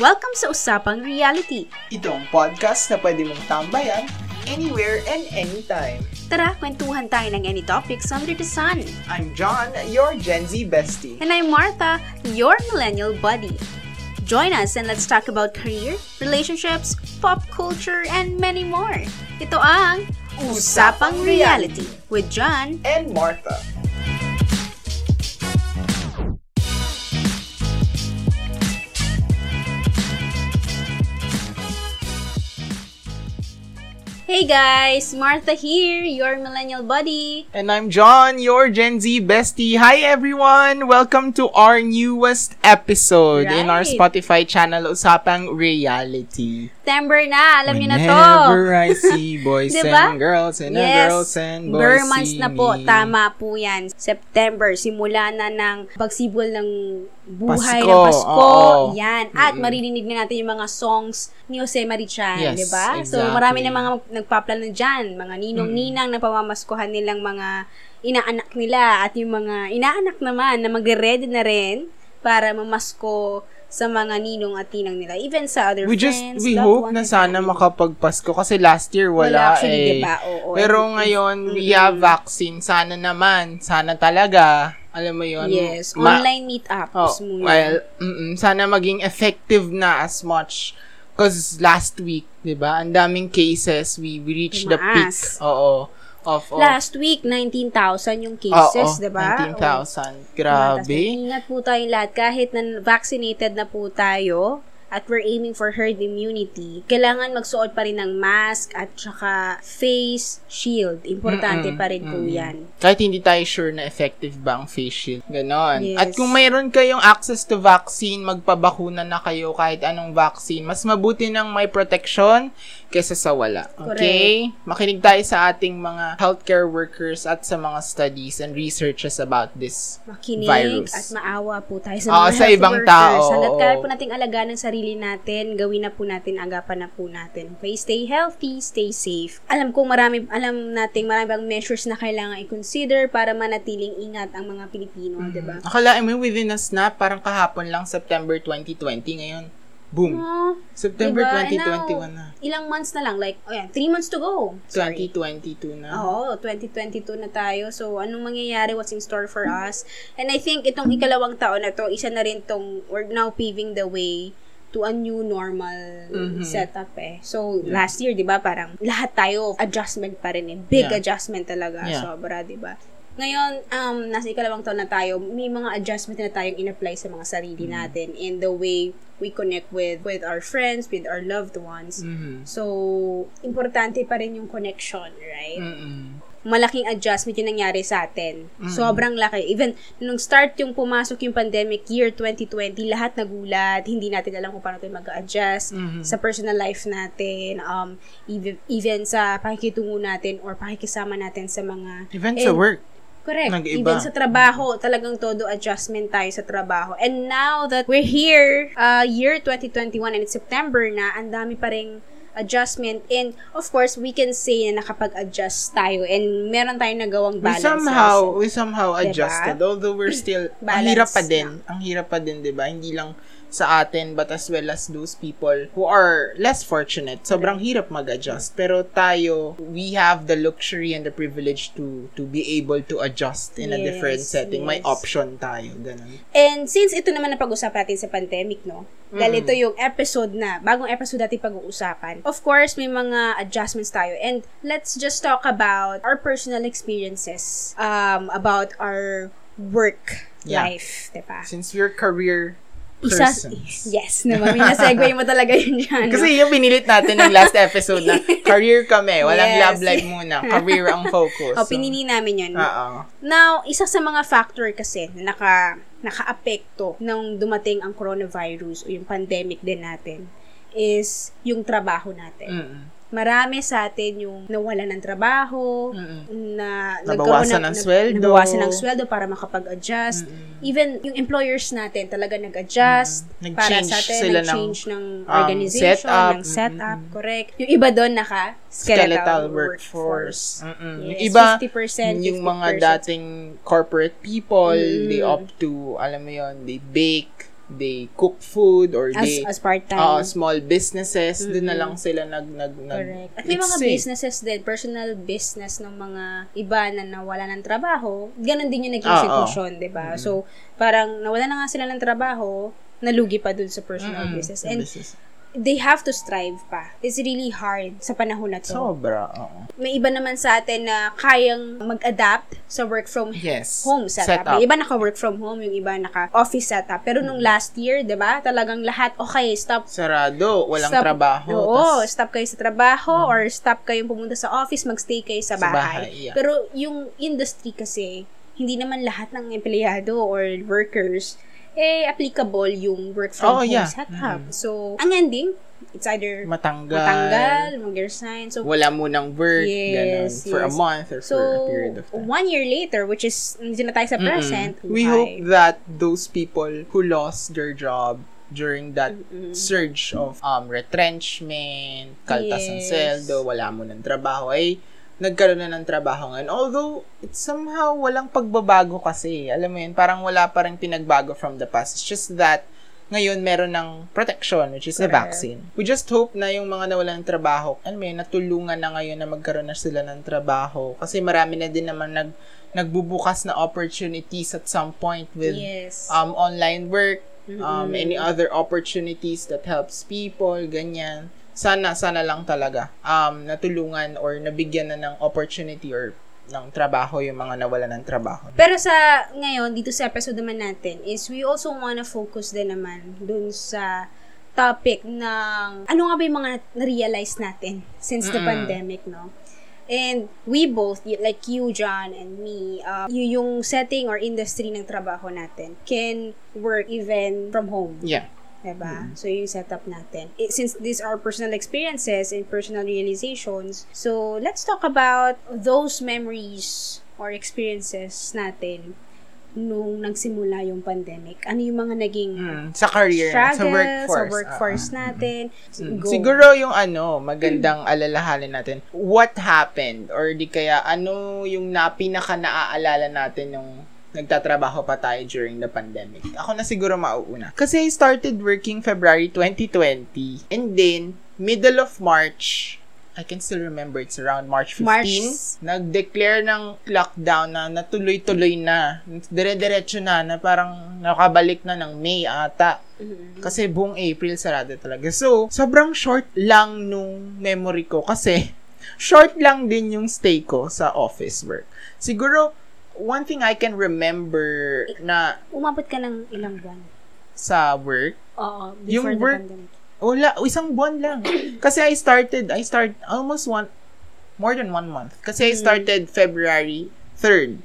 Welcome sa Usapang Reality. Itong podcast na pwede mong tambayan anywhere and anytime. Tara, kwentuhan tayo ng any topics under the sun. I'm John, your Gen Z bestie. And I'm Martha, your millennial buddy. Join us and let's talk about career, relationships, pop culture, and many more. Ito ang Usapang Reality with John And Martha. Hey guys, Martha here, your millennial buddy. And I'm John, your Gen Z bestie. Hi everyone! Welcome to our newest episode in our Right. Spotify channel, Usapang Reality. September na, alam niyo na to. Whenever I see boys Diba? and girls and Yes. girls and boys Burr months na po, me. tama po yan. September, simula na ng pagsibol ng buhay Pasko, ng Pasko. oo. Yan. At maririnig na natin yung mga songs ni Jose Marichan, Yes, di ba? So, exactly. marami na mga nagpaplano dyan. Mga ninong-ninang na pamamaskuhan nilang mga inaanak nila at yung mga inaanak naman na magre-ready na rin para mamasko sa mga ninong at tinang nila. Even sa other We just, friends, we loved hope na sana family. makapagpasko kasi last year Wala wala, actually, eh. diba? Oo, Pero ngayon, we have vaccine. Sana naman. Sana talaga. Alam mo yon Yes, ma- online meetups Oh, muna. well, mm sana maging effective na as much Cause last week, 'di ba? Ang daming cases, we, we reached the peak. Tumaas. Oo. Of, of Last week, 19,000 yung cases, di ba? 19,000. Oo. Grabe. Ingat po tayong lahat. Kahit na vaccinated na po tayo, at we're aiming for herd immunity, kailangan magsuot pa rin ng mask at saka face shield. Importante Mm-mm, pa rin po mm-mm. yan. Kahit hindi tayo sure na effective ba ang face shield. Ganon. Yes. At kung mayroon kayong access to vaccine, magpabakuna na kayo kahit anong vaccine. Mas mabuti ng may protection kesa sa wala. Okay? Makinig tayo sa ating mga healthcare workers at sa mga studies and researches about this Makinig virus. at maawa po tayo sa mga sa health ibang workers. tao, Hanggat kaya po nating alagaan ang sarili natin, gawin na po natin, agapan na po natin. Okay, stay healthy, stay safe. Alam ko marami, alam nating marami bang measures na kailangan i-consider para manatiling ingat ang mga Pilipino, di ba? Akalain mo within a snap, parang kahapon lang September 2020 ngayon. Boom. Oh, September diba? And 2021 now, na. Ilang months na lang, like, oh yan, three months to go. Sorry. 2022 na. Oo, 2022 na tayo. So, anong mangyayari? What's in store for us? And I think itong ikalawang taon na to, isa na rin tong, we're now paving the way to a new normal Mhm. setup eh. So, last year, di ba, parang lahat tayo, adjustment pa rin eh. Big Yeah. adjustment talaga. Yeah. Sobra, di ba? Ngayon, um, nasa ikalawang taon na tayo, may mga adjustment na tayong in-apply sa mga sarili Mm. natin in the way we connect with with our friends, with our loved ones. Mhm. So, importante pa rin yung connection, right? Mm-mm. malaking adjustment yung nangyari sa atin. Sobrang laki. Even nung start yung pumasok yung pandemic year 2020, lahat nagulat. Hindi natin alam kung paano tayo mag-adjust Mhm. sa personal life natin, um, even, even sa pakikitungo natin or pakikisama natin sa mga... Even And- sa work. Correct. Nag-iba. Even sa trabaho, talagang todo adjustment tayo sa trabaho. And now that we're here, uh, year 2021 and it's September na, ang dami pa ring adjustment. And of course, we can say na nakapag-adjust tayo and meron tayong nagawang We balance. somehow, we somehow Diba? adjusted. Although we're still, ang hirap pa din. Ang hirap pa din, di ba? Hindi lang sa atin, but as well as those people who are less fortunate. Sobrang hirap mag-adjust. Pero tayo, we have the luxury and the privilege to to be able to adjust in a Yes, different setting. May yes. option tayo. Ganun. And since ito naman na pag-usap natin sa pandemic, no? Dahil Mm. ito yung episode na, bagong episode natin pag-uusapan. Of course, may mga adjustments tayo. And let's just talk about our personal experiences um, about our work Yeah. life, diba? Since we're career Isa, persons. yes, naman. May nasegue mo talaga yun dyan. no? Kasi yung binilit natin ng last episode na career kami. Walang Yes. love life muna. Career ang focus. o, pinili namin yun. Oo. Now, isa sa mga factor kasi na naka, naka-apekto nung dumating ang coronavirus o yung pandemic din natin is yung trabaho natin. Mm-mm. Marami sa atin yung nawala ng trabaho, Mm-mm. na Nabawasan nagkaroon ng sweldo. Nabawasan ng sweldo para makapag-adjust. Mm-mm. Even yung employers natin talaga nag-adjust Mm. para sa atin, sila ng, nag-change ng um, organization, setup. ng setup, Mm-mm. correct. Yung iba doon naka skeletal, skeletal workforce. workforce. Mm-mm. Yes, Yung iba, 50%, yung mga 50%. dating corporate people, Mm. they opt to, alam mo yon they bake, they cook food or As, they as part-time. uh, small businesses, doon na lang sila nag nag, nag Correct. At may mga safe. businesses din, personal business ng mga iba na nawala ng trabaho, ganun din yung naging Ah, sitwasyon, di ba? So, parang nawala na nga sila ng trabaho, nalugi pa dun sa personal Mm-mm, business. And business. They have to strive pa. It's really hard sa panahon na to. Sobra, oo. May iba naman sa atin na kayang mag-adapt sa work from Yes. home setup. Setup. Yung iba naka-work from home, yung iba naka-office setup. Pero nung last year, 'di ba? Talagang lahat okay, stop Sarado, walang stop, trabaho. Oo, tas- stop kayo sa trabaho or stop kayong pumunta sa office, magstay kayo sa Sa bahay. bahay, yeah. Pero yung industry kasi, hindi naman lahat ng empleyado or workers eh applicable yung work from Oo, home yeah. setup. So, ang ending, it's either matanggal. matanggal, mag-resign. So, Wala mo ng work, Yes, ganun, for a yes. month or so for a period of time. one year later, which is, hindi na tayo sa present, We buhay. hope that those people who lost their job during that surge of um retrenchment, kaltas ng Yes. sweldo, wala mo ng trabaho, ay nagkaroon na ng trabaho ngayon. Although, it's somehow walang pagbabago kasi. Alam mo yun, parang wala pa rin pinagbago from the past. It's just that, ngayon meron ng protection, which is the Correct. vaccine. We just hope na yung mga nawalan ng trabaho, alam mo yun, natulungan na ngayon na magkaroon na sila ng trabaho. Kasi marami na din naman nag, nagbubukas na opportunities at some point with yes. um, online work, um, Mm-mm. any other opportunities that helps people, ganyan. Sana, sana lang talaga um, natulungan or nabigyan na ng opportunity or ng trabaho yung mga nawala ng trabaho. Pero sa ngayon, dito sa episode naman natin, is we also wanna focus din naman dun sa topic ng ano nga ba yung mga na-realize natin since the Mm-mm. pandemic, no? And we both, like you, John, and me, uh, yung setting or industry ng trabaho natin can work even from home. Yeah. Diba? So, yung setup natin. It, since these are personal experiences and personal realizations, so let's talk about those memories or experiences natin nung nagsimula yung pandemic. Ano yung mga naging Mm, sa career, struggle sa workforce. sa workforce ah. natin? Mm. Go. Siguro yung ano, magandang alalahanin natin, what happened or di kaya ano yung na, pinaka naaalala natin nung nagtatrabaho pa tayo during the pandemic. Ako na siguro mauuna. Kasi I started working February 2020 and then middle of March I can still remember it's around March 15. March. Nag-declare ng lockdown na natuloy-tuloy na. Dire-diretso na na parang nakabalik na ng May ata. Mhm. Kasi buong April sarado talaga. So, sobrang short lang nung memory ko kasi short lang din yung stay ko sa office work. Siguro, one thing I can remember na Umabot ka ng ilang buwan? sa work, Oo, before Yung the work- pandemic. wala, isang buwan lang. Kasi I started, I start almost one, more than one month. Kasi I started February 3rd.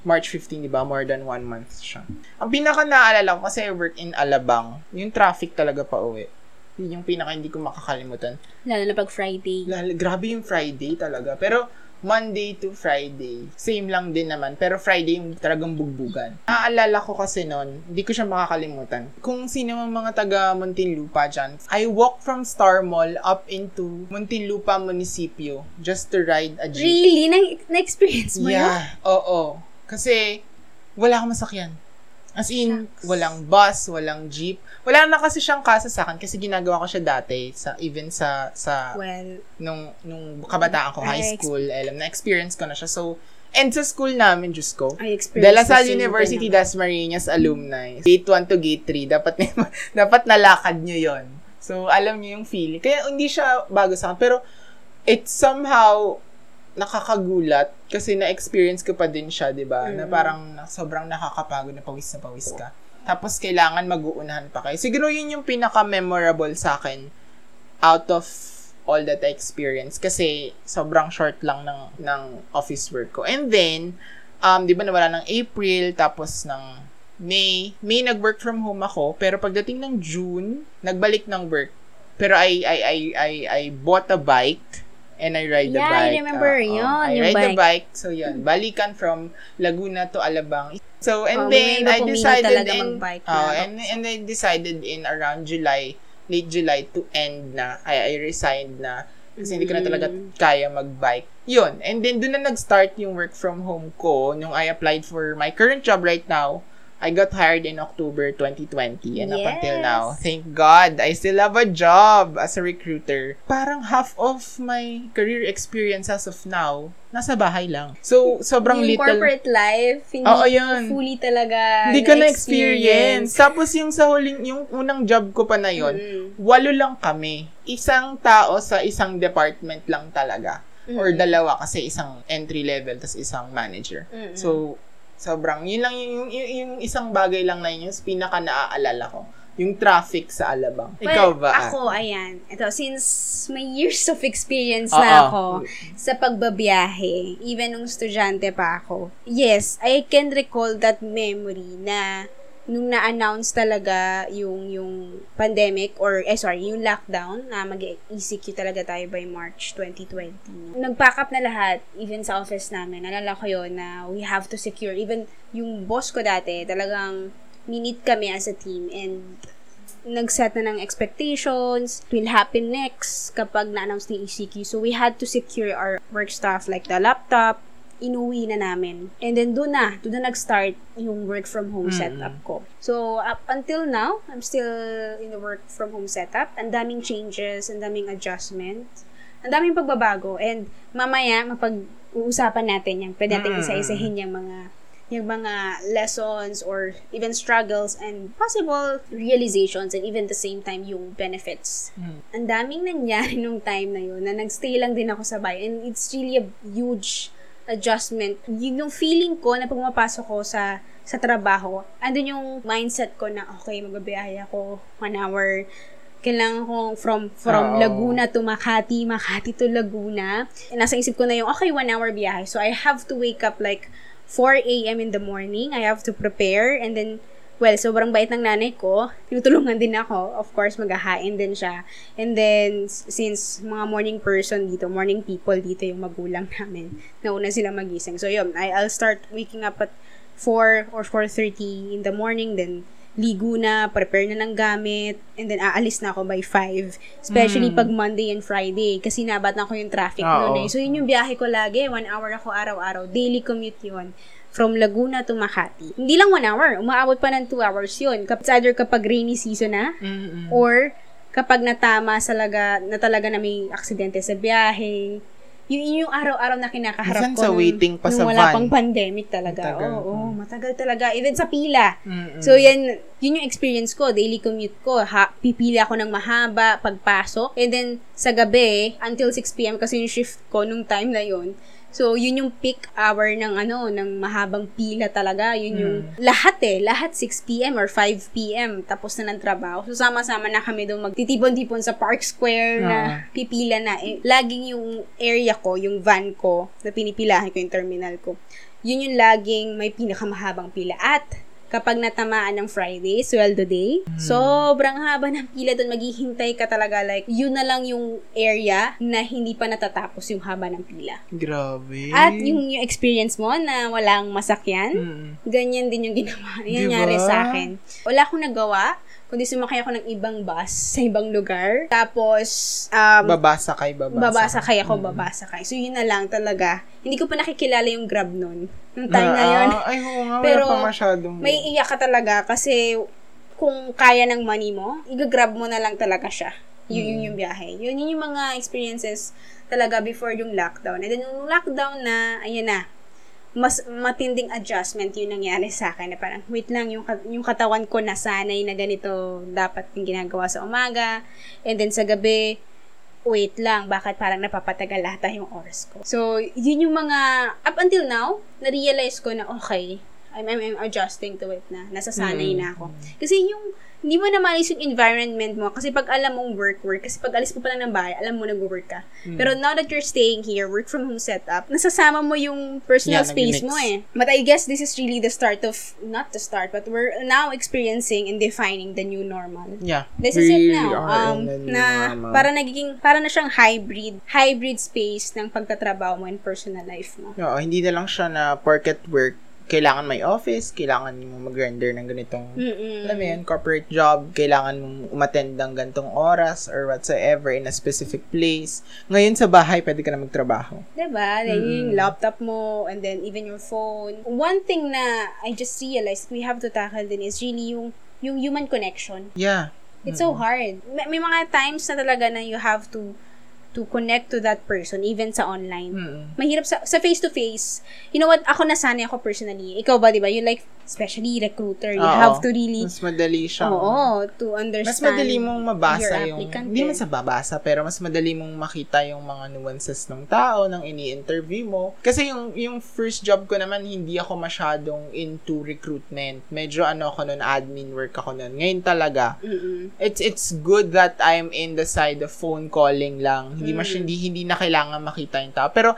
March 15, di ba? More than one month siya. Ang pinaka naalala ko, kasi I work in Alabang, yung traffic talaga pa uwi. Yun yung pinaka hindi ko makakalimutan. Lalo na pag Friday. Lalo, grabe yung Friday talaga. Pero, Monday to Friday, same lang din naman. Pero Friday yung talagang bugbugan. Naaalala ko kasi noon, hindi ko siya makakalimutan. Kung sino ang mga taga Muntinlupa dyan, I walk from Star Mall up into Muntinlupa Municipio just to ride a jeep. Really? Na- Na-experience mo yun? Yeah, oo. Kasi, wala akong masakyan. As in, Shucks. walang bus, walang jeep. Wala na kasi siyang kasa sa akin kasi ginagawa ko siya dati sa even sa sa Well, nung nung kabataan ko, high I school, alam na experience ko na siya. So, and sa school namin, Diyos ko, I experienced De La Salle University. Dasmariñas alumni. Gate 1 to gate 3. Dapat, dapat nalakad nyo yon So, alam nyo yung feeling. Kaya, hindi siya bago sa akin. Pero, it somehow nakakagulat kasi na-experience ko pa din siya, di ba? Na Mm. parang na- sobrang nakakapagod na pawis na pawis ka. Tapos, kailangan mag-uunahan pa kayo. Siguro yun yung pinaka-memorable sa akin out of all that I experienced kasi sobrang short lang ng, ng office work ko. And then, um, di ba nawala ng April, tapos ng May, May nag-work from home ako, pero pagdating ng June, nagbalik ng work. Pero I, I, I, I, I bought a bike and I ride the Yeah, bike. I remember Ah, yun, oh, I ride the bike. bike. So, yun. Balikan from Laguna to Alabang. So, and Oh, then, I decided in, oh, na. and, and I decided in around July, late July to end na, I, I resigned na kasi hindi ko na talaga Mm. kaya mag-bike. Yun. And then, doon na nag-start yung work from home ko nung I applied for my current job right now. I got hired in October 2020 and up Yes. until now, thank God, I still have a job as a recruiter. Parang half of my career experience as of now, nasa bahay lang. So, sobrang yung little. corporate life, hindi Oo, yun. fully talaga Hindi ko na-experience. na-experience. Tapos yung sa huling, yung unang job ko pa na yon, Mm. walo lang kami. Isang tao sa isang department lang talaga. Or Mm. dalawa kasi isang entry level tas isang manager. Mm-mm. So, sobrang, yun lang yung, yung, yung isang bagay lang na yun, yung pinaka naaalala ko. Yung traffic sa Alabang. Ikaw Well, ba? Ako, ayan. Ito, since may years of experience Oo. na ako sa pagbabiyahe, even nung estudyante pa ako, yes, I can recall that memory na nung na-announce talaga yung yung pandemic or eh sorry, yung lockdown na mag-ECQ talaga tayo by March 2020. Nag-pack up na lahat even sa office namin. Nalala ko yun na we have to secure even yung boss ko dati talagang minute kami as a team and nag-set na ng expectations, will happen next kapag na-announce ni ECQ. So, we had to secure our work stuff like the laptop, inuwi na namin. And then, doon na, doon na nag-start yung work from home Mm. setup ko. So, up until now, I'm still in the work from home setup. Ang daming changes, ang daming adjustment, ang daming pagbabago. And, mamaya, mapag-uusapan natin yan. Pwede natin Mm. isa-isahin yung mga yung mga lessons or even struggles and possible realizations and even the same time yung benefits. Mm. Ang daming nangyari nung time na yun na nagstay lang din ako sa bahay and it's really a huge adjustment. Yung, yung feeling ko na pag mapasok ko sa sa trabaho, andun yung mindset ko na okay, magbabiyahe ako one hour kailangan kong from from Oo. Laguna to Makati, Makati to Laguna. Nasa isip ko na yung, okay, one hour biyahe. So, I have to wake up like 4 a.m. in the morning. I have to prepare and then, well, sobrang bait ng nanay ko. Tinutulungan din ako. Of course, maghahain din siya. And then, since mga morning person dito, morning people dito yung magulang namin, nauna sila magising. So, yun, I, I'll start waking up at 4 or 4.30 in the morning, then ligo na, prepare na ng gamit, and then aalis na ako by 5. Especially Mm. pag Monday and Friday, kasi nabat na ko yung traffic Oo. noon eh. So, yun yung biyahe ko lagi. One hour ako araw-araw. Daily commute yun. From Laguna to Makati. Hindi lang one hour. Umaabot pa ng two hours yun. It's either kapag rainy season na, Mm-mm. or kapag natama sa laga, na talaga na may aksidente sa biyahe. Yun, yun yung araw-araw na kinakaharap Minsan ko. sa nung- waiting pa nung sa wala van. pang pandemic talaga. Matagal. Oo, oo, Mm. matagal talaga. Even sa pila. Mm-mm. So, yan, yun yung experience ko, daily commute ko. Ha, pipila ako ng mahaba pagpasok. And then, sa gabi, until 6pm kasi yung shift ko nung time na yun. So, yun yung peak hour ng ano, ng mahabang pila talaga. Yun yung lahat eh, lahat 6pm or 5pm tapos na ng trabaho. So, sama-sama na kami doon magtitipon-tipon sa Park Square na Ah. pipila na. Eh, laging yung area ko, yung van ko, na pinipilahan ko yung terminal ko. Yun yung laging may pinakamahabang pila. At, kapag natamaan ng Friday, sweldo day, sobrang haba ng pila doon, maghihintay ka talaga, like, yun na lang yung area na hindi pa natatapos yung haba ng pila. Grabe. At yung, yung experience mo na walang masakyan, Mm. ganyan din yung ginawa, Diba? nangyari sa akin. Wala akong nagawa, kundi sumakay ako ng ibang bus sa ibang lugar. Tapos, um, babasa kay babasa. babasa kay ako, babasa kay. So, yun na lang talaga. Hindi ko pa nakikilala yung Grab nun. Nung time na yun. Ah, ay, oo nga, Pero, pa masyadong. May iyak ka talaga kasi kung kaya ng money mo, i-grab mo na lang talaga siya. Yun, yun yung biyahe. Yun, yun yung mga experiences talaga before yung lockdown. And then, yung lockdown na, ayan na, mas matinding adjustment yung nangyari sa akin. Na parang, wait lang, yung, yung katawan ko nasanay na ganito dapat yung ginagawa sa umaga. And then sa gabi, wait lang, bakit parang napapatagal lahat yung oras ko. So, yun yung mga, up until now, na-realize ko na, okay, I'm, I'm, I'm adjusting to it na. Nasasanay na ako. Kasi yung, hindi mo na maalis yung environment mo. Kasi pag alam mong work, work. Kasi pag alis mo pa lang ng bahay, alam mo nag-work ka. Pero now that you're staying here, work from home setup, nasasama mo yung personal Yeah, space mo eh. But I guess this is really the start of, not the start, but we're now experiencing and defining the new normal. Yeah. This is it we now. Um, na normal. para nagiging, para na siyang hybrid, hybrid space ng pagtatrabaho mo and personal life mo. Oo, hindi na lang siya na porket work kailangan may office, kailangan mo mag-render ng ganitong, Mm-mm. alam mo yun, corporate job, kailangan mong umattend ng ganitong oras or whatsoever in a specific place. Ngayon sa bahay, pwede ka na magtrabaho. Diba? Like, Mm-mm. yung laptop mo, and then even your phone. One thing na I just realized we have to tackle din is really yung, yung human connection. Yeah. It's so hard. May, may mga times na talaga na you have to to connect to that person, even sa online. Mm-mm. Mahirap sa, sa face-to-face. You know what? Ako nasanay ako personally. Ikaw ba, di ba? You like, especially recruiter, you Oo. have to really, Mas madali siyang... oo, to understand. Mas madali mong mabasa yung... Hindi eh. man sa babasa, pero mas madali mong makita yung mga nuances ng tao, ng ini-interview mo. Kasi yung, yung first job ko naman, hindi ako masyadong into recruitment. Medyo ano ako nun, admin work ako nun. Ngayon talaga, Mm-mm. it's it's good that I'm in the side of phone calling lang. Hindi mas Mm. hindi hindi na kailangan makita yung tao. Pero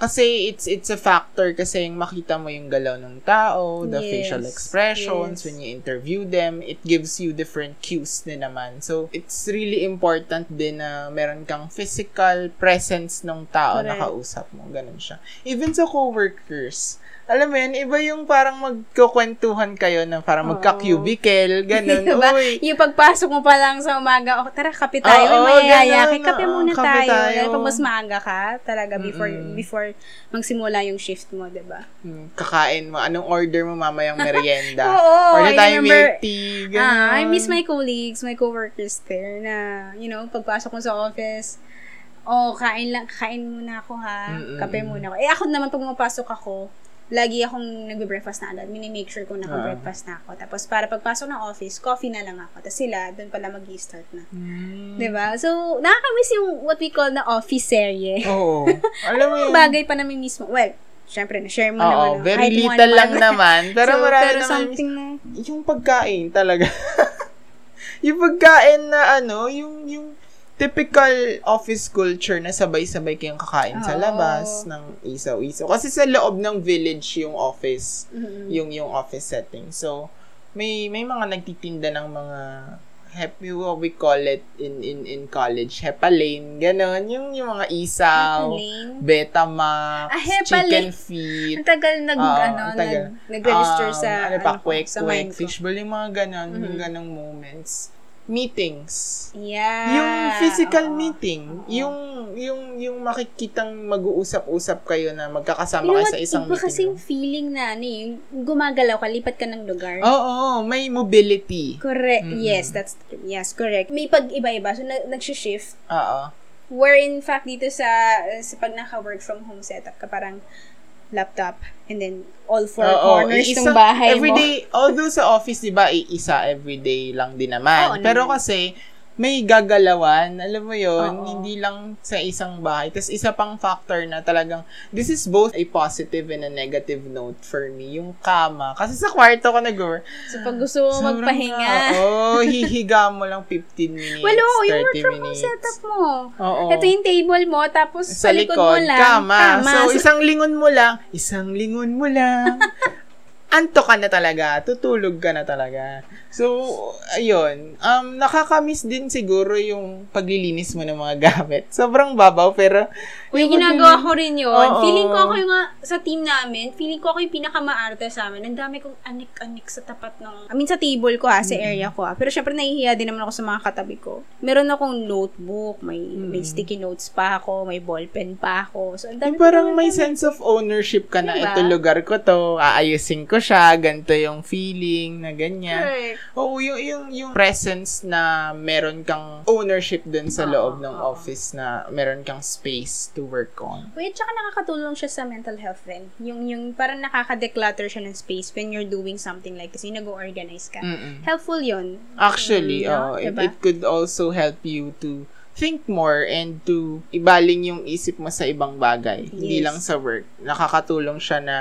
kasi it's it's a factor kasi yung makita mo yung galaw ng tao, the Yes. facial expressions Yes. when you interview them, it gives you different cues din naman. So it's really important din na meron kang physical presence ng tao na Correct. kausap mo, ganun siya. Even sa coworkers, alam mo yun, iba yung parang magkukwentuhan kayo na parang Oo. magka-cubicle, ganun. Diba? Uy, Yung pagpasok mo pa lang sa umaga, oh, tara, kape tayo. Oo, may mayayakay. ganun, Kape muna kape tayo. tayo. Lalo pag mas maaga ka, talaga, before Mm-mm. before magsimula yung shift mo, diba? Hmm, kakain mo, anong order mo mamayang merienda. Oo, Order tayo remember- milk tea, ganun. Ah, I miss my colleagues, my coworkers there na, you know, pagpasok mo sa office, oh, kain lang, kain muna ako ha. Mm-mm. Kape muna ako. Eh, ako naman, pag mapasok ako, lagi akong nagbe-breakfast na agad. Mini-make sure ko naka-breakfast na ako. Tapos, para pagpasok ng office, coffee na lang ako. Tapos sila, doon pala mag start na. Hmm. 'Di ba? So, nakakamiss yung what we call na office serye. Oo. Alam mo yun. Bagay pa namin mismo. Well, syempre, na-share mo Oo, naman. very little lang naman. Pero So, marami pero naman. something na, Yung pagkain talaga. yung pagkain na ano, yung, yung typical office culture na sabay-sabay kayong kakain sa Oo. labas ng isaw-isaw. Kasi sa loob ng village yung office, Mm-mm. yung yung office setting. So, may may mga nagtitinda ng mga happy what we call it in in in college hepalane ganon yung yung mga isaw Lane. betamax Ah, chicken feet Ang tagal nag, Oo, ano, tagal. nag, nag-register Um, sa, ano pa, quick, sa quick, fishbowl, yung mga ganon, yung Mhm. ganong moments. Meetings. Yeah. yung physical oo. meeting, Oo. yung yung yung makikitang mag-uusap-usap kayo na magkakasama You know kayo sa isang meeting. kasi yung feeling na, ano, eh, yung gumagalaw ka, lipat ka ng lugar. Oo, may mobility. Correct. Mm-mm. Yes, that's, yes, correct. May pag-iba-iba. So, na, nag-shift. Oo. Where in fact, dito sa, sa pag naka-work from home setup ka, parang laptop, and then all four Oo, corners isa- ng bahay mo. everyday, although sa office, di ba, i- isa everyday lang din naman. Oo Pero naman. kasi, may gagalawan, alam mo yon hindi lang sa isang bahay. Tapos isa pang factor na talagang, this is both a positive and a negative note for me, yung kama. Kasi sa kwarto ko nag-work. So, pag gusto mo magpahinga. Oo, hihiga mo lang 15 minutes, Well, oo, 30 yung work from home setup mo. Oo. Ito yung table mo, tapos sa likod, likod, mo lang, kama. So, So, isang lingon mo lang, isang lingon mo lang. Anto ka na talaga, tutulog ka na talaga. So, ayun. Um, nakakamiss din siguro yung paglilinis mo ng mga gamit. Sobrang babaw, pero... Yung ginagawa ko rin yun. Oo. Feeling ko ako yung sa team namin, feeling ko ako yung pinakamaarte sa amin. Ang dami kong anik-anik sa tapat ng, I mean, sa table ko ha, sa area ko ha. Pero syempre, nahihiya din naman ako sa mga katabi ko. Meron akong notebook, may, may sticky notes pa ako, may ballpen pa ako. So, ang dami Yung parang may dami. sense of ownership ka na, Diba? ito lugar ko to, aayusin ko siya, ganito yung feeling na ganyan. Correct. Oo, yung, yung, yung presence na meron kang ownership dun sa Oo, loob ng office na meron kang space to work on. Wait, tsaka nakakatulong siya sa mental health din. Yung, yung parang nakaka-declutter siya ng space when you're doing something like this. Yung nag-organize ka. Mm-mm. Helpful yun. Actually, Mm, oh, no? it, Diba? it could also help you to think more and to ibaling yung isip mo sa ibang bagay. Hindi Yes. lang sa work. Nakakatulong siya na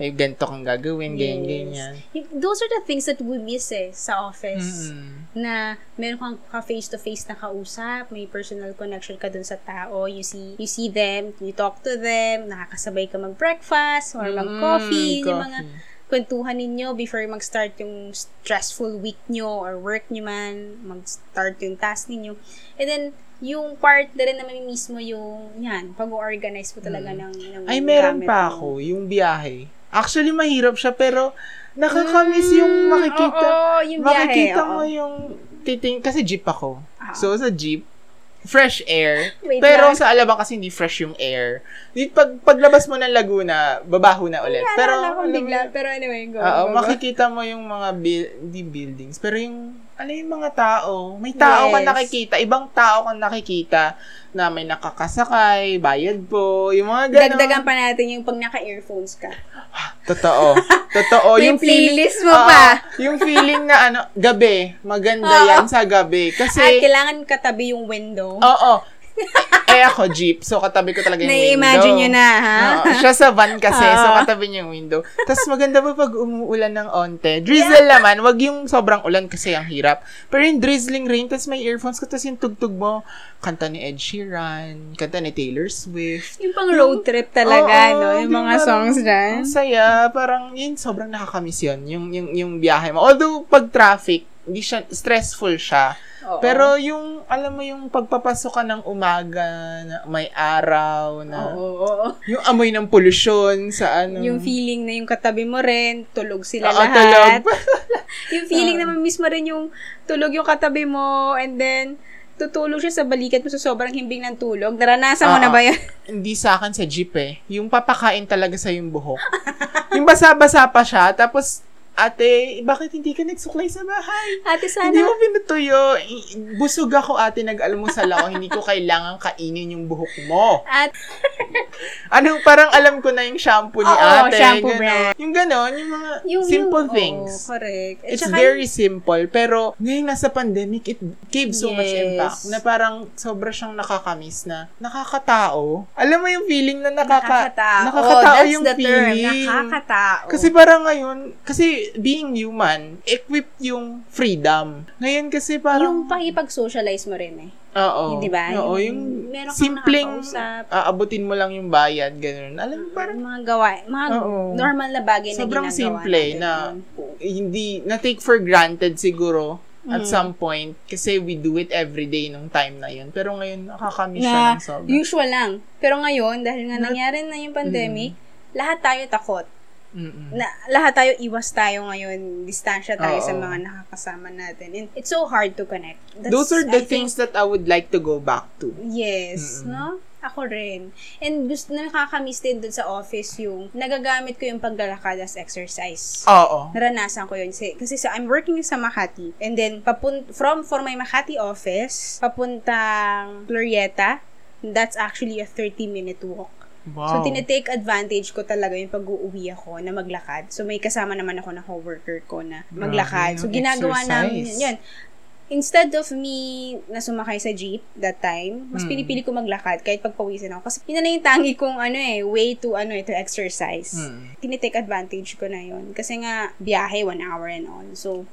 may ganito kang gagawin, Yes. ganyan. Those are the things that we miss eh, sa office. Mm-mm. Na meron kang ka face-to-face na kausap, may personal connection ka dun sa tao, you see you see them, you talk to them, nakakasabay ka mag-breakfast or mag-coffee, Mm, yung mga kwentuhan ninyo before mag-start yung stressful week nyo or work nyo man, mag-start yung task ninyo. And then, yung part na rin naman mismo yung, yan, pag-organize mo talaga ng, ng Mm. Ay, meron pa ako, yung biyahe. Actually, mahirap siya, pero nakakamiss yung makikita. Mm, Oo, yung biyahe. makikita oo. mo yung titing, kasi jeep ako. Ah. So, sa jeep, fresh air. Wait pero lang. sa Alabang kasi hindi fresh yung air. Di, pag, paglabas mo ng Laguna, babaho na ulit. pero, alam mo bigla, pero anyway, go. Oo, go, go. makikita mo yung mga buil- hindi buildings, pero yung ano yung mga tao, may tao ka Yes. nakikita, ibang tao ka nakikita na may nakakasakay, bayad po, yung mga ganun. Dagdagan pa natin yung pag naka-earphones ka. Totoo. Totoo. May yung feeling, playlist mo Oo, pa. yung feeling na ano, gabi. Maganda Oo. yan sa gabi. At Kasi, kailangan katabi yung window. oo. Eh ako, jeep. So, katabi ko talaga yung window. Na-imagine nyo na, ha? Oo, siya sa van kasi, so Oo. katabi niya yung window. Tapos maganda pa pag umuulan ng onte. Drizzle naman, wag yung sobrang ulan kasi ang hirap. Pero yung drizzling rain, tapos may earphones ka, tapos yung tugtog mo, kanta ni Ed Sheeran, kanta ni Taylor Swift. Yung pang road trip talaga, Oo, no? Yung mga ba? songs dyan. Ang saya, parang yun, sobrang nakakamiss yun, yung, yung, yung biyahe mo. Although, pag traffic, hindi siya, stressful siya. Oo. Pero yung, alam mo yung pagpapasok ka ng umaga, na may araw, na Oo, yung amoy ng polusyon sa ano. Yung feeling na yung katabi mo rin, tulog sila Oo, lahat. tulog. yung feeling na miss mo rin yung tulog yung katabi mo and then tutulog siya sa balikat mo sa sobrang himbing ng tulog. Naranasan mo Oo. na ba yan? Hindi sa akin sa jeep eh. Yung papakain talaga sa yung buhok. yung basa-basa pa siya, tapos, ate, bakit hindi ka nagsuklay sa bahay? Ate, sana. Hindi mo pinutuyo. Busog ako, ate, nag-almusal ako. hindi ko kailangan kainin yung buhok mo. At, Ano, parang alam ko na yung shampoo ni Oo, ate. shampoo ganon. brand. Yung ganon, yung mga yung, simple yung, things. Oo, correct. At It's saka, very simple, pero ngayon nasa pandemic, it gave so much Yes. impact na parang sobra siyang nakakamiss na nakakatao. Alam mo yung feeling na nakaka, nakakatao. nakakatao That's yung the term. feeling. Nakakatao. Kasi parang ngayon, kasi being human, equipped yung freedom. Ngayon kasi parang, yung pakipag-socialize mo rin eh. oo. Di ba? Oo, Yung yung, simpleng, aabutin mo lang yung bayad, ganun. Alam mo, parang, mga gawa, mga Oo. normal na bagay na sobrang ginagawa simple natin na noon. hindi na take for granted siguro at Mm. some point kasi we do it every day nung time na yun. Pero ngayon nakakamiss siya na ng sobra. usual lang. Pero ngayon, dahil nga Na- nangyari na yung pandemic, lahat tayo takot. Mm-mm. Na, lahat tayo iwas tayo ngayon, distansya tayo Oo. sa mga nakakasama natin. And it's so hard to connect. That's, Those are the I think, things that I would like to go back to. Yes, Mm-mm. no? Ako rin. And gusto nakakamiss din dun sa office yung nagagamit ko yung paglalakad as exercise. Oo. Naranasan ko yun. Kasi, kasi sa, I'm working sa Makati. And then, papun from, for my Makati office, papuntang Glorieta, that's actually a 30-minute walk. So, Wow. tinitake advantage ko talaga yung pag-uuwi ako na maglakad. So, may kasama naman ako na coworker ko na maglakad. Grabe So, ginagawa namin yun. Instead of me na sumakay sa jeep that time, mas Mm. pinipili ko maglakad kahit pagpawisan ako. Kasi yun na yung tangi kong ano eh, way to ano eh, to exercise. Mm. Tinitake advantage ko na yun. Kasi nga, biyahe, one hour and all. So,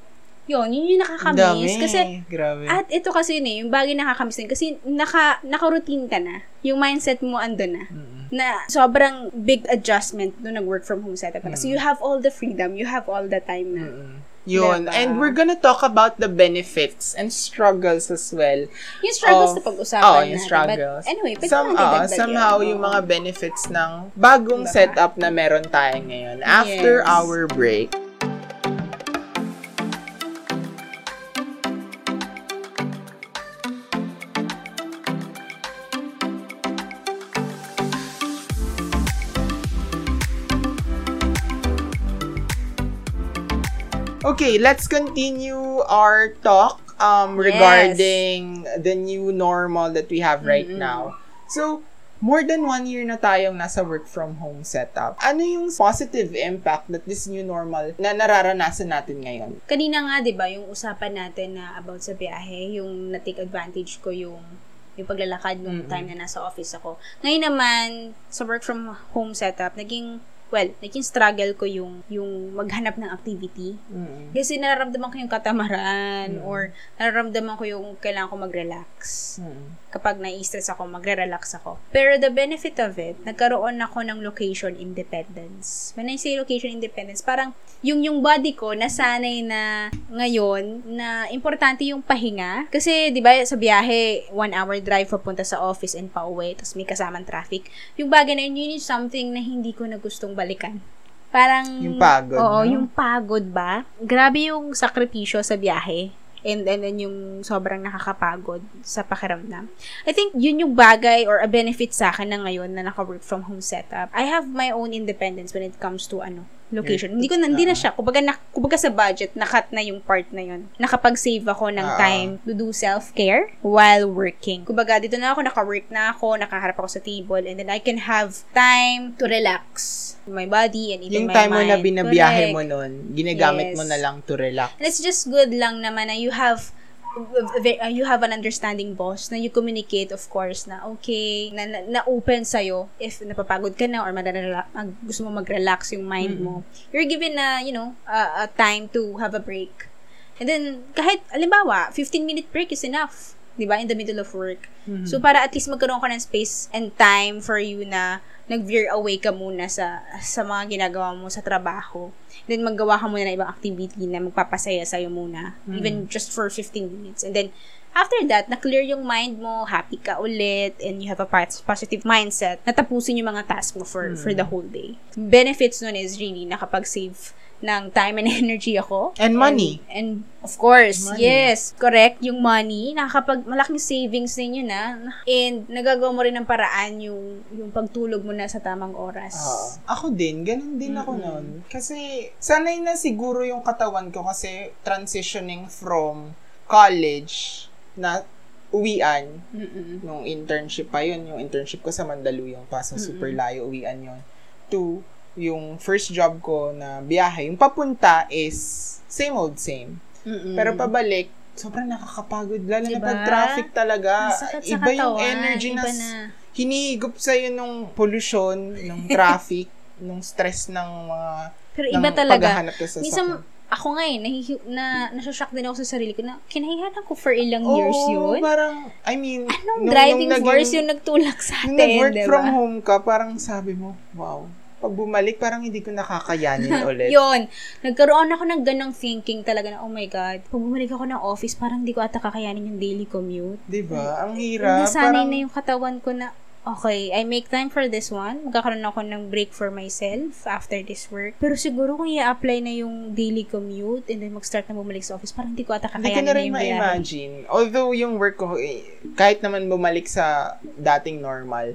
yun, yun yung nakakamiss. dami. Kasi, Grabe. at ito kasi yun eh, yung bagay nakakamiss din. Kasi naka, naka-routine ka na. Yung mindset mo ando na. Mm-mm. Na sobrang big adjustment nung nag-work from home setup. Mm. you have all the freedom, you have all the time na. Mm-mm. Yun. Diba? And we're gonna talk about the benefits and struggles as well. Yung struggles of- na pag-usapan natin. yung struggles. But anyway, pwede Some, natin dagdagan. somehow, yung Oo. mga benefits ng bagong Diba? setup na meron tayo ngayon after Yes. our break. Okay, let's continue our talk um, Yes. regarding the new normal that we have right Mm-mm. now. So, more than one year na tayong nasa work from home setup. Ano yung positive impact that this new normal na nararanasan natin ngayon? Kanina nga, di ba, yung usapan natin na about sa biyahe, yung na-take advantage ko yung yung paglalakad nung Mm-mm. time na nasa office ako. Ngayon naman, sa work from home setup, naging, well, naging struggle ko yung, yung maghanap ng activity. Mm. Kasi nararamdaman ko yung katamaran Mm. or nararamdaman ko yung kailangan ko mag-relax. Mm. Kapag nai-stress ako, magre-relax ako. Pero the benefit of it, nagkaroon ako ng location independence. When I say location independence, parang yung yung body ko nasanay na ngayon na importante yung pahinga. Kasi, di ba, sa biyahe, one hour drive papunta sa office and pauwi, tapos may kasamang traffic. Yung bagay na yun, yun is something na hindi ko na gustong balikan. Parang, Yung pagod, Oo, no? yung pagod ba? Grabe yung sakripisyo sa biyahe. And, and then yung sobrang nakakapagod sa pakiramdam. I think yun yung bagay or a benefit sa akin na ngayon na naka-work from home setup. I have my own independence when it comes to ano, location. Hindi ko na, hindi na siya. Kumbaga, na, kumbaga sa budget, nakat na yung part na yun. Nakapag-save ako ng Ah. time to do self-care while working. Kumbaga, dito na ako, naka-work na ako, nakaharap ako sa table, and then I can have time to relax my body and even Yung my time mo mind. na binabiyahe Correct. mo nun, ginagamit Yes. mo na lang to relax. And it's just good lang naman na you have you have an understanding boss na you communicate of course na okay na, na, na open sa'yo if napapagod ka na or madadala, mag, gusto mo mag-relax yung mind mo. You're given na you know a, a time to have a break. And then kahit alimbawa 15 minute break is enough di ba in the middle of work so para at least magkaroon ka ng space and time for you na nag-veer away ka muna sa sa mga ginagawa mo sa trabaho then maggawa ka muna ng ibang activity na magpapasaya sa'yo muna. Even just for 15 minutes. And then, after that, na-clear yung mind mo, happy ka ulit, and you have a pos- positive mindset, natapusin yung mga task mo for, for the whole day. Benefits nun is really nakapag-save ng time and energy ako. And money. And, of course, Money. yes, correct. Yung money, nakakapag, malaking savings din yun ah. And, nagagawa mo rin ng paraan yung, yung pagtulog mo na sa tamang oras. Ah, ako din, ganun din ako noon. Kasi, sanay na siguro yung katawan ko kasi transitioning from college na uwian, Mm-mm. nung internship pa yun, yung internship ko sa Mandaluyong pa, sa super layo, uwian yun. To, yung first job ko na biyahe, yung papunta is same old same. Mm-mm. Pero pabalik, sobrang nakakapagod. Lalo na Diba? pag traffic talaga. Ang sakit sa Iba yung energy na, iba na. hinihigop sa'yo nung pollution, nung traffic, nung stress ng mga Pero ng iba talaga. sa Minsan, ako nga eh, nahihi- na, nasashock din ako sa sarili ko na kinahihanan ko for ilang years yun. parang, I mean, Anong nung- driving nung force naging- yung nagtulak sa Nung atin, nag-work diba? from home ka, parang sabi mo, wow. Pag bumalik, parang hindi ko nakakayanin ulit. Yun. Nagkaroon ako ng ganong thinking talaga na, oh my God, pag bumalik ako ng office, parang hindi ko ata kakayanin yung daily commute. Diba? Ang hirap. Nasanay parang, na yung katawan ko na, okay, I make time for this one. Magkakaroon ako ng break for myself after this work. Pero siguro kung i-apply na yung daily commute and then mag-start na bumalik sa office, parang hindi ko ata Hindi ko kakayanin na na rin yung biyahe. ma-imagine. Although yung work ko, eh, kahit naman bumalik sa dating normal,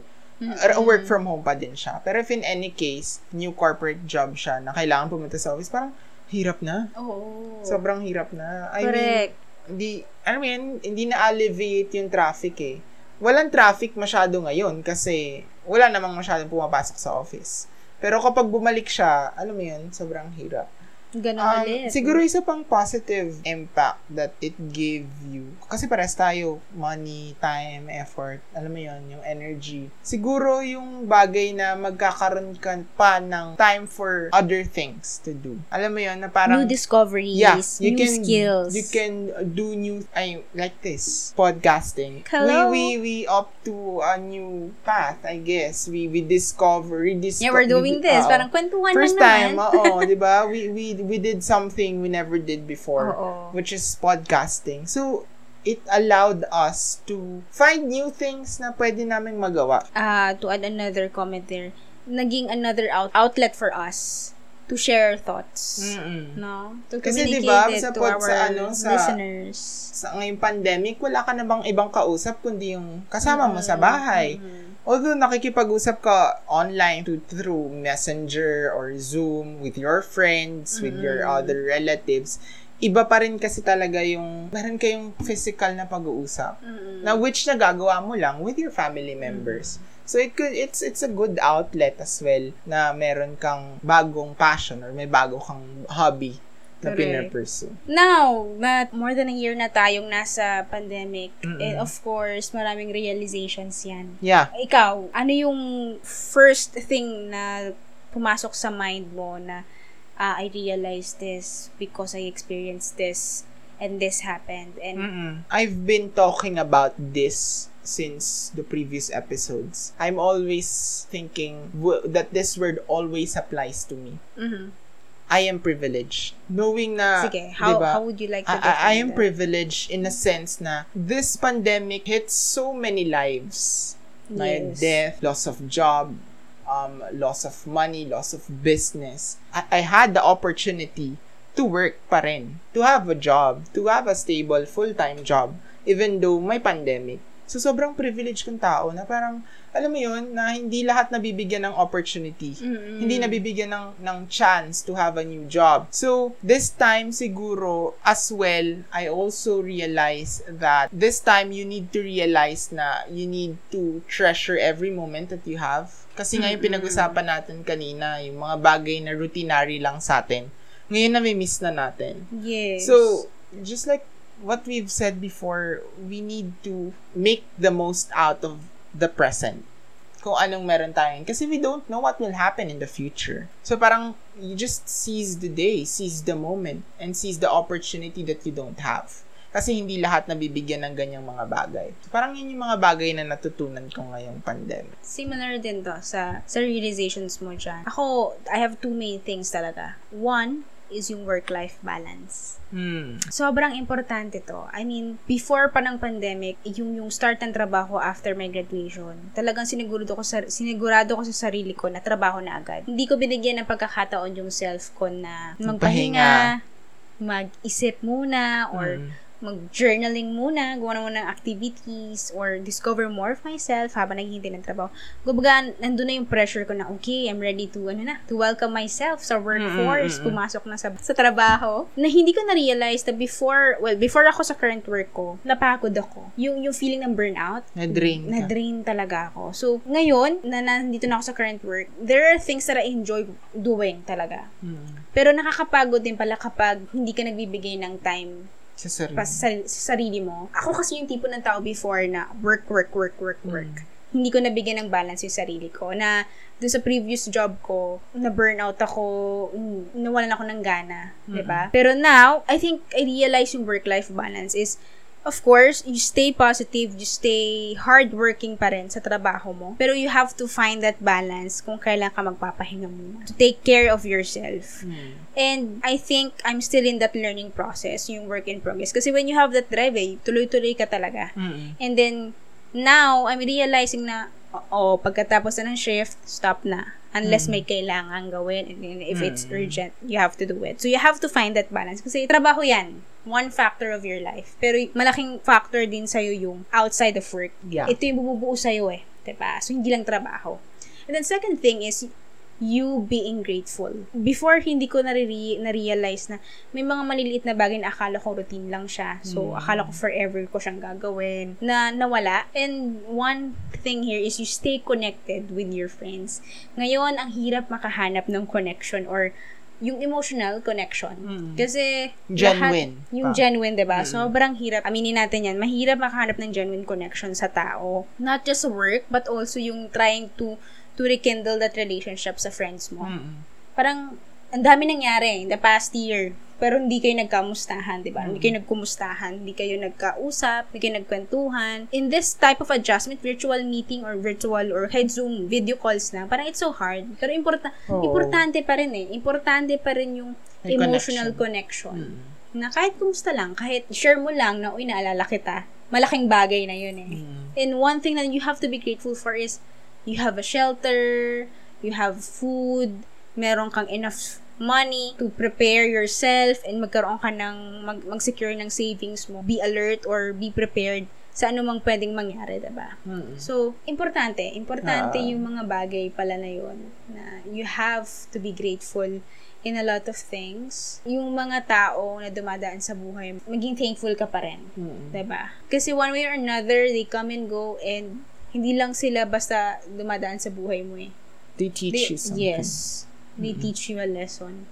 or work from home pa din siya. Pero if in any case, new corporate job siya na kailangan pumunta sa office, parang hirap na. Oo. Sobrang hirap na. I Correct. mean, hindi, mo yan, hindi na alleviate yung traffic eh. Walang traffic masyado ngayon kasi wala namang masyadong pumapasok sa office. Pero kapag bumalik siya, alam mo yun, sobrang hirap. Ganon Um, ulit. siguro isa pang positive impact that it gave you. Kasi pares tayo, money, time, effort, alam mo yon yung energy. Siguro yung bagay na magkakaroon ka pa ng time for other things to do. Alam mo yon na parang... new discoveries, Yeah, you new can skills. you can do new I like this podcasting. Hello? We we we opt to a new path, I guess. We we discover, rediscover. Yeah, we're doing this. Parang kwentuhan First lang time, naman. oo, 'di ba? We we we did something we never did before, Oo. which is podcasting. So it allowed us to find new things na pwede naming magawa. Ah, to add another comment there, naging another out- outlet for us to share thoughts. Mm-mm. No? To Kasi communicate diba, it sa to pod- our sa ano, sa- listeners. Sa ngayong pandemic, wala ka na bang ibang kausap kundi yung kasama mo sa bahay. Although nakikipag-usap ka online to, through Messenger or Zoom with your friends, with your other relatives, iba pa rin kasi talaga yung meron kayong physical na pag-uusap. Na which nagagawa mo lang with your family members. So it could it's it's a good outlet as well na meron kang bagong passion or may bago kang hobby na pinapursue. Now, na more than a year na tayong nasa pandemic, and of course, maraming realizations yan. Yeah. Ikaw, ano yung first thing na pumasok sa mind mo na ah, I realized this because I experienced this and this happened and Mm-mm. I've been talking about this since the previous episodes. I'm always thinking w- that this word always applies to me. Mhm. I am privileged. Knowing na, Sige, how, diba, how would you like to I, I, am that? privileged in a sense na this pandemic hit so many lives. Yes. death, loss of job, um, loss of money, loss of business, I, I had the opportunity to work pa rin, to have a job, to have a stable full-time job, even though may pandemic. So, sobrang privileged kong tao na parang, alam mo yun, na hindi lahat nabibigyan ng opportunity. Mm-mm. Hindi nabibigyan ng, ng chance to have a new job. So, this time, siguro, as well, I also realize that this time, you need to realize na you need to treasure every moment that you have. Kasi nga yung pinag-usapan natin kanina, yung mga bagay na routinary lang sa atin, ngayon na may miss na natin. Yes. So, just like what we've said before, we need to make the most out of the present. Kung anong meron tayo. Kasi we don't know what will happen in the future. So, parang, you just seize the day, seize the moment, and seize the opportunity that you don't have. Kasi hindi lahat nabibigyan ng ganyang mga bagay. So, parang yun yung mga bagay na natutunan ko ngayong pandemic. Similar din to sa, sa realizations mo dyan. Ako, I have two main things talaga. One is yung work-life balance. Hmm. Sobrang importante to. I mean, before pa ng pandemic, yung yung start ng trabaho after my graduation, talagang sinigurado ko sa sinigurado ko sa sarili ko na trabaho na agad. Hindi ko binigyan ng pagkakataon yung self ko na magpahinga, mag-isip muna or Mm. Mag-journaling muna, gawa naman ng activities, or discover more of myself habang naghihintay ng trabaho. Kumbaga, nandun na yung pressure ko na, okay, I'm ready to, ano na, to welcome myself sa workforce, Mm, mm, mm, mm. pumasok na sa, sa trabaho, na hindi ko na-realize na before, well, before ako sa current work ko, napagod ako. Yung, yung feeling ng burnout, Na-drain ka. na-drain talaga ako. So, ngayon, na nandito na ako sa current work, there are things that I enjoy doing talaga. Hmm. Pero nakakapagod din pala kapag hindi ka nagbibigay ng time Sa sarili. pa sa, sa sarili mo. Ako kasi yung tipo ng tao before na work, work, work, work, work. Hindi ko nabigyan ng balance yung sarili ko. Na dun sa previous job ko, na burnout ako, mm, nawalan ako ng gana. 'di ba? Pero now, I think I realize yung work-life balance is Of course, you stay positive, you stay hardworking pa rin sa trabaho mo. Pero you have to find that balance kung kailan ka magpapahinga muna. To take care of yourself. Hmm. And I think I'm still in that learning process, yung work in progress. Kasi when you have that drive, eh, tuloy-tuloy ka talaga. Mm-mm. And then, now, I'm realizing na, oo, pagkatapos na ng shift, stop na. Unless may kailangan gawin. And if it's Mm. urgent, you have to do it. So, you have to find that balance. Kasi trabaho yan. One factor of your life. Pero malaking factor din sa'yo yung outside of work. Yeah. Ito yung bumubuo sa'yo eh. Diba? So, hindi lang trabaho. And then, second thing is, you being grateful. Before, hindi ko nare- na-realize na may mga maliliit na bagay na akala ko routine lang siya. So, Mm. akala ko forever ko siyang gagawin na nawala. And one thing here is you stay connected with your friends. Ngayon, ang hirap makahanap ng connection or yung emotional connection. Mm. Kasi, Genuine lahat, yung pa. genuine, 'di ba? Mm. Sobrang hirap. Aminin natin 'yan. Mahirap makahanap ng genuine connection sa tao. Not just work, but also yung trying to to rekindle that relationship sa friends mo. Mm-mm. Parang ang dami nangyari in the past year. Pero hindi kayo nagkamustahan, di ba? Hindi kayo nagkumustahan, hindi kayo nagkausap, hindi kayo nagkwentuhan. In this type of adjustment, virtual meeting or virtual or head Zoom video calls na, parang it's so hard. Pero importa- Oo. importante pa rin eh. Importante pa rin yung May emotional connection. Mm. Na kahit kumusta lang, kahit share mo lang na, uy, naalala kita, malaking bagay na yun eh. Mm. And one thing that you have to be grateful for is you have a shelter, you have food, meron kang enough money to prepare yourself and magkaroon ka ng mag, mag-secure ng savings mo. Be alert or be prepared sa anumang pwedeng mangyari, diba? Mm. So, importante. Importante Ah. yung mga bagay pala na yun na you have to be grateful in a lot of things. Yung mga tao na dumadaan sa buhay, maging thankful ka pa rin. Mm. 'di ba? Kasi one way or another, they come and go and hindi lang sila basta dumadaan sa buhay mo eh. They teach They- you something. Yes. They teach you a lesson.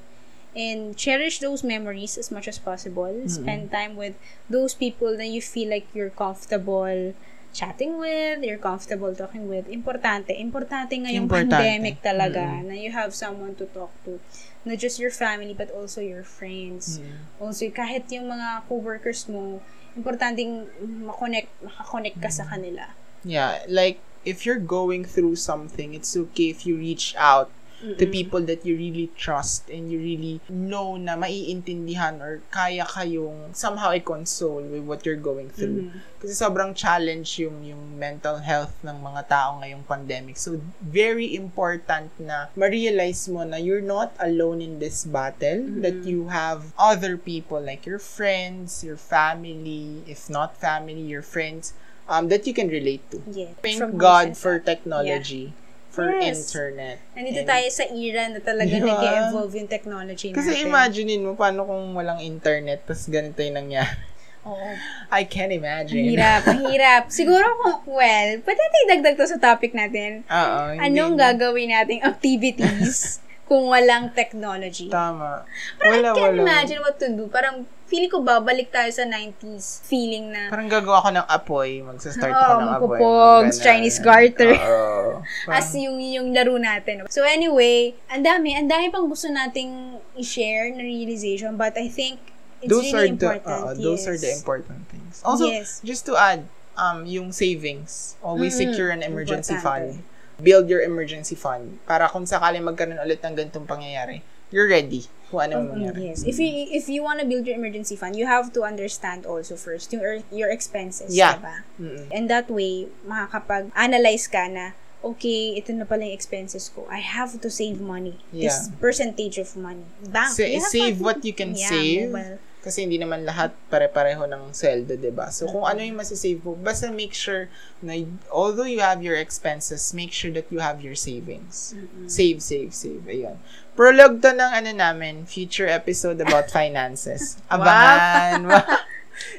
And cherish those memories as much as possible. Spend time with those people that you feel like you're comfortable chatting with, you're comfortable talking with. Importante. Importante ngayong Importante. pandemic talaga na you have someone to talk to. Not just your family, but also your friends. Mm. Also, kahit yung mga co-workers mo, importanteng makonect, makakonect ka sa kanila. Yeah, like if you're going through something, it's okay if you reach out to people that you really trust and you really know na maiintindihan or kaya kayong somehow i-console with what you're going through. Kasi sobrang challenge yung yung mental health ng mga tao ngayong pandemic. So very important na ma-realize mo na you're not alone in this battle, that you have other people like your friends, your family, if not family, your friends um, that you can relate to. Yeah. Thank From God for technology, for Yes. internet. Nandito And- tayo sa era na talaga ba? nag-evolve yung technology natin. Kasi imaginein mo, paano kung walang internet, tapos ganito yung nangyari. Oo. I can't imagine. Hirap, hirap. Siguro kung, well, pwede natin dagdag to sa topic natin. Oo. Anong gagawin nating activities kung walang technology? Tama. Parang Wala, I can't wala. imagine what to do. Parang feeling ko babalik tayo sa 90s feeling na Parang gagawa ko ng apoy. Magsa-start Oo, ako ng apoy. magpupogs, Ganun. Chinese garter. Oo. as yung yung laro natin. So anyway, ang dami, ang dami pang gusto nating i-share na realization but I think it's those are really the important. uh, those are the yes. important things. Also, Yes. just to add, um, yung savings. Always Mm, secure an emergency importante. fund. Build your emergency fund. Para kung sakaling magkaroon ulit ng ganitong pangyayari, you're ready kung ano mangyari. yes. If you if you want to build your emergency fund, you have to understand also first yung your expenses, Yeah. diba? Mm-mm. And that way, makakapag-analyze ka na, okay, ito na pala yung expenses ko. I have to save money. This Yeah. percentage of money. Bank. Sa- save what you can Yeah, save. mobile. Kasi hindi naman lahat pare-pareho ng sweldo, ba? So kung ano yung masasave mo, basta make sure na although you have your expenses, make sure that you have your savings. Save, save, save. Ayun. Prologue to ng ano namin, future episode about finances. Abangan. Wow.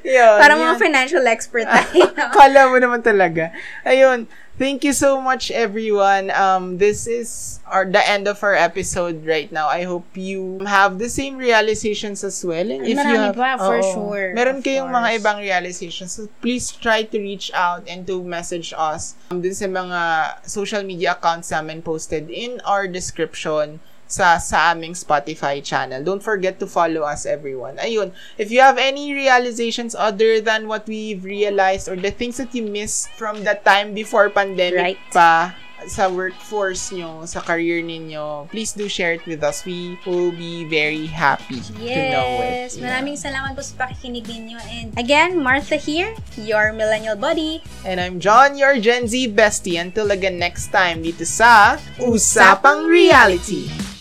Yun, Para yun. mga financial expert tayo. Kala mo naman talaga. Ayun. Thank you so much, everyone. Um, this is our the end of our episode right now. I hope you have the same realizations as well. And if you have, pa, for Oo. sure. Meron kayong mga course. ibang realizations. So please try to reach out and to message us um, dun sa mga social media accounts namin posted in our description sa sa aming Spotify channel. Don't forget to follow us everyone. Ayun, if you have any realizations other than what we've realized or the things that you missed from that time before pandemic Right. pa sa workforce nyo, sa career ninyo, please do share it with us. We will be very happy to know it. Yes. Maraming salamat po sa pakikinig ninyo. And again, Martha here, your millennial buddy. And I'm John, your Gen Z bestie. Until again next time dito sa Usapang Reality.